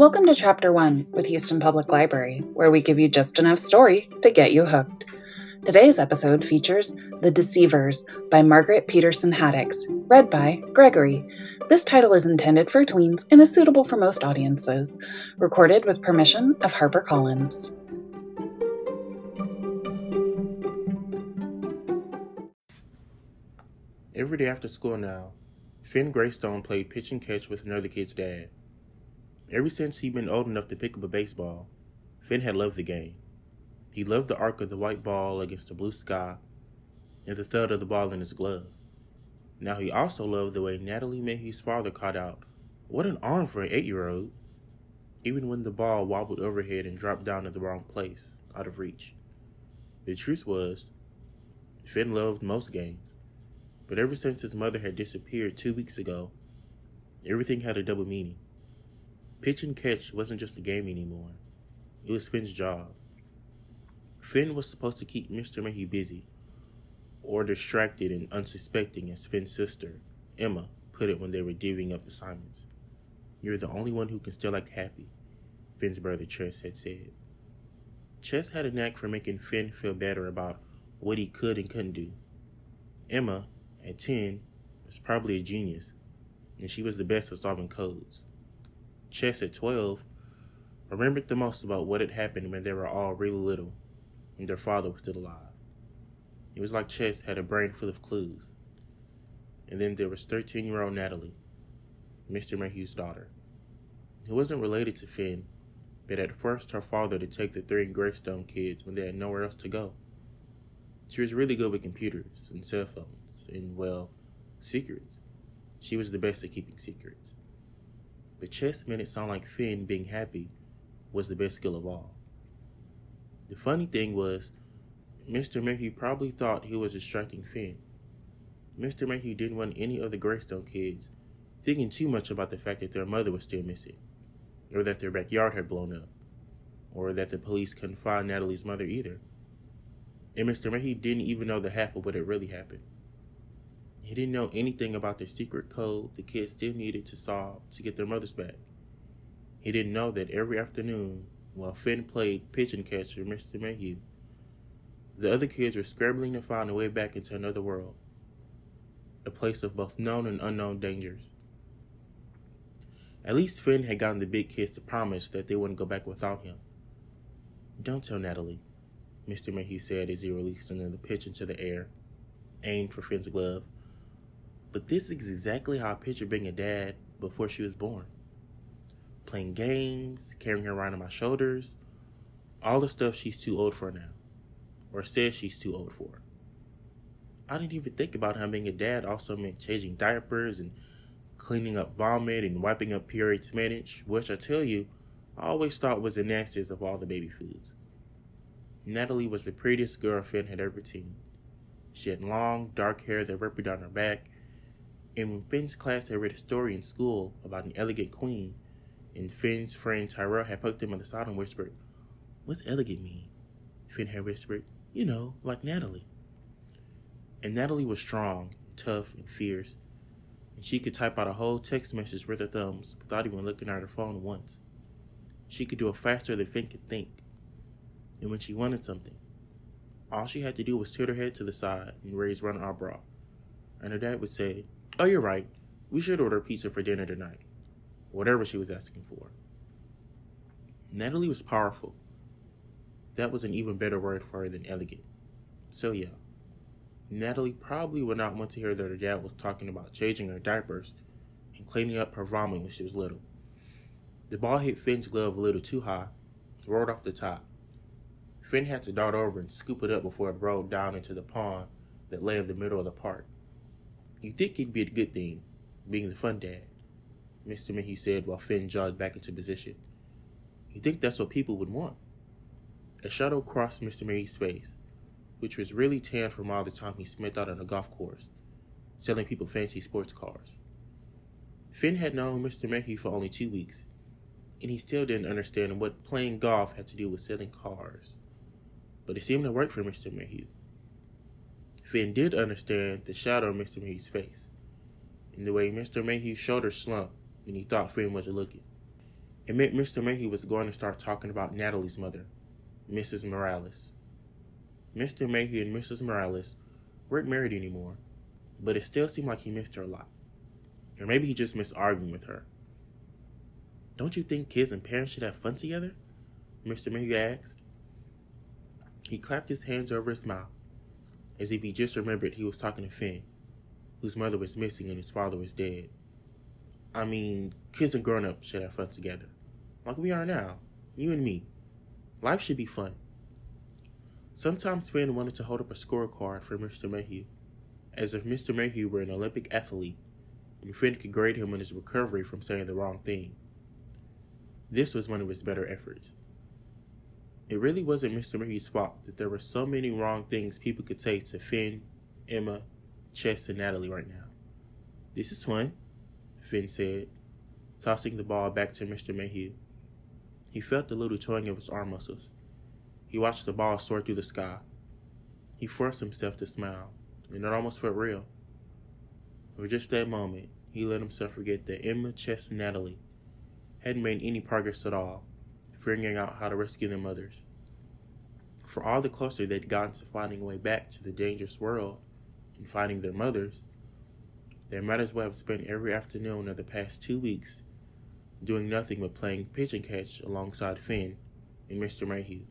Welcome to Chapter 1 with Houston Public Library, where we give you just enough story to get you hooked. Today's episode features The Deceivers by Margaret Peterson Haddix, read by Gregory. This title is intended for tweens and is suitable for most audiences. Recorded with permission of HarperCollins. Every day after school now, Finn Greystone played pitch and catch with another kid's dad. Ever since he'd been old enough to pick up a baseball, Finn had loved the game. He loved the arc of the white ball against the blue sky and the thud of the ball in his glove. Now he also loved the way Natalie Mayhew's father caught out, What an arm for an eight year old! Even when the ball wobbled overhead and dropped down in the wrong place, out of reach. The truth was, Finn loved most games, but ever since his mother had disappeared two weeks ago, everything had a double meaning. Pitch and catch wasn't just a game anymore, it was Finn's job. Finn was supposed to keep Mr. Mayhew busy, or distracted and unsuspecting, as Finn's sister, Emma, put it when they were divvying up assignments. You're the only one who can still act happy, Finn's brother Chess had said. Chess had a knack for making Finn feel better about what he could and couldn't do. Emma, at 10, was probably a genius, and she was the best at solving codes. Chess at 12 remembered the most about what had happened when they were all really little and their father was still alive. It was like Chess had a brain full of clues. And then there was 13 year old Natalie, Mr. Mayhew's daughter, who wasn't related to Finn, but had forced her father to take the three Greystone kids when they had nowhere else to go. She was really good with computers and cell phones and, well, secrets. She was the best at keeping secrets. But chess made it sound like Finn being happy was the best skill of all. The funny thing was, Mr. Mayhew probably thought he was distracting Finn. Mr. Mayhew didn't want any of the Greystone kids thinking too much about the fact that their mother was still missing, or that their backyard had blown up, or that the police couldn't find Natalie's mother either. And Mr. Mayhew didn't even know the half of what had really happened. He didn't know anything about the secret code the kids still needed to solve to get their mothers back. He didn't know that every afternoon, while Finn played pigeon catcher Mr. Mayhew, the other kids were scrambling to find a way back into another world, a place of both known and unknown dangers. At least Finn had gotten the big kids to promise that they wouldn't go back without him. Don't tell Natalie, Mr. Mayhew said as he released another pitch into the air, aimed for Finn's glove. But this is exactly how I pictured being a dad before she was born. Playing games, carrying her around on my shoulders, all the stuff she's too old for now, or says she's too old for. I didn't even think about how being a dad also meant changing diapers and cleaning up vomit and wiping up period spinach, which I tell you, I always thought was the nastiest of all the baby foods. Natalie was the prettiest girl Finn had ever seen. She had long, dark hair that wrapped down her back and when Finn's class had read a story in school about an elegant queen, and Finn's friend Tyrell had poked him on the side and whispered, What's elegant mean? Finn had whispered, You know, like Natalie. And Natalie was strong, tough, and fierce, and she could type out a whole text message with her thumbs without even looking at her phone once. She could do it faster than Finn could think. And when she wanted something, all she had to do was tilt her head to the side and raise one eyebrow. And her dad would say, Oh, you're right. We should order pizza for dinner tonight. Whatever she was asking for. Natalie was powerful. That was an even better word for her than elegant. So, yeah. Natalie probably would not want to hear that her dad was talking about changing her diapers and cleaning up her vomit when she was little. The ball hit Finn's glove a little too high, rolled off the top. Finn had to dart over and scoop it up before it rolled down into the pond that lay in the middle of the park. You think it'd be a good thing, being the fun dad, Mr. Mayhew said while Finn jogged back into position. You think that's what people would want? A shadow crossed Mr. Mayhew's face, which was really tan from all the time he spent out on a golf course, selling people fancy sports cars. Finn had known Mr. Mayhew for only two weeks, and he still didn't understand what playing golf had to do with selling cars. But it seemed to work for Mr. Mayhew. Finn did understand the shadow of Mr. Mayhew's face, and the way Mr. Mayhew's shoulders slumped when he thought Finn wasn't looking. It meant Mr. Mayhew was going to start talking about Natalie's mother, Mrs. Morales. Mr. Mayhew and Mrs. Morales weren't married anymore, but it still seemed like he missed her a lot. Or maybe he just missed arguing with her. Don't you think kids and parents should have fun together? Mr. Mayhew asked. He clapped his hands over his mouth, as if he just remembered he was talking to Finn, whose mother was missing and his father was dead. I mean, kids and grown ups should have fun together, like we are now, you and me. Life should be fun. Sometimes Finn wanted to hold up a scorecard for Mr. Mayhew, as if Mr. Mayhew were an Olympic athlete, and Finn could grade him on his recovery from saying the wrong thing. This was one of his better efforts. It really wasn't Mr. Mayhew's fault that there were so many wrong things people could say to Finn, Emma, Chess, and Natalie right now. This is fun, Finn said, tossing the ball back to Mr. Mayhew. He felt the little twang of his arm muscles. He watched the ball soar through the sky. He forced himself to smile, and it almost felt real. For just that moment, he let himself forget that Emma, Chess, and Natalie hadn't made any progress at all, figuring out how to rescue their mothers. For all the closer they'd gotten to finding a way back to the dangerous world and finding their mothers, they might as well have spent every afternoon of the past two weeks doing nothing but playing pigeon catch alongside Finn and Mr. Mayhew.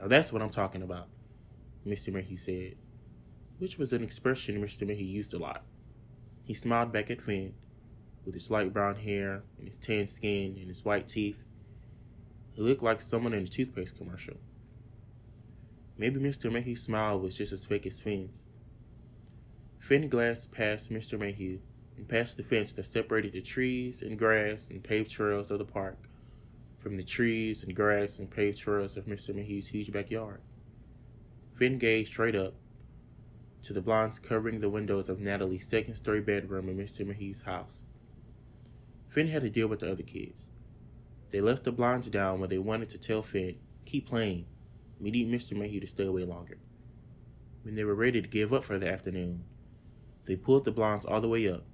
Now that's what I'm talking about, Mr. Mayhew said, which was an expression Mr. Mayhew used a lot. He smiled back at Finn with his light brown hair and his tan skin and his white teeth. He looked like someone in a toothpaste commercial. Maybe Mr. Mayhew's smile was just as fake as Finn's. Finn glanced past Mr. Mayhew and past the fence that separated the trees and grass and paved trails of the park from the trees and grass and paved trails of Mr. Mayhew's huge backyard. Finn gazed straight up to the blinds covering the windows of Natalie's second story bedroom in Mr. Mayhew's house. Finn had to deal with the other kids. They left the blinds down when they wanted to tell Finn, keep playing. We need Mr. Mayhew to stay away longer. When they were ready to give up for the afternoon, they pulled the blinds all the way up.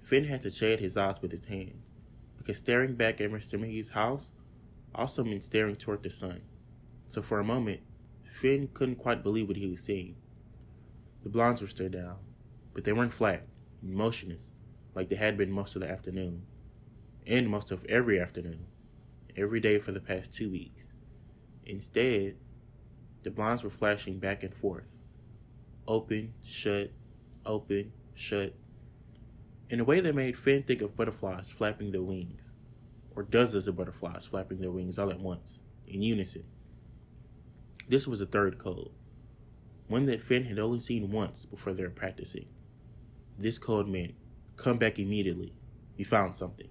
Finn had to shade his eyes with his hands, because staring back at Mr. Mayhew's house also meant staring toward the sun. So for a moment, Finn couldn't quite believe what he was seeing. The blinds were still down, but they weren't flat, motionless, like they had been most of the afternoon, and most of every afternoon, every day for the past two weeks. Instead, the blinds were flashing back and forth, open, shut, open, shut, in a way that made Finn think of butterflies flapping their wings, or dozens of butterflies flapping their wings all at once, in unison. This was the third code, one that Finn had only seen once before they were practicing. This code meant Come back immediately. You found something.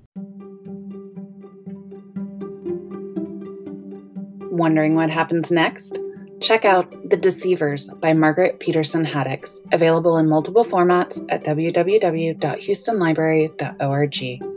Wondering what happens next? Check out The Deceivers by Margaret Peterson Haddix, available in multiple formats at www.houstonlibrary.org.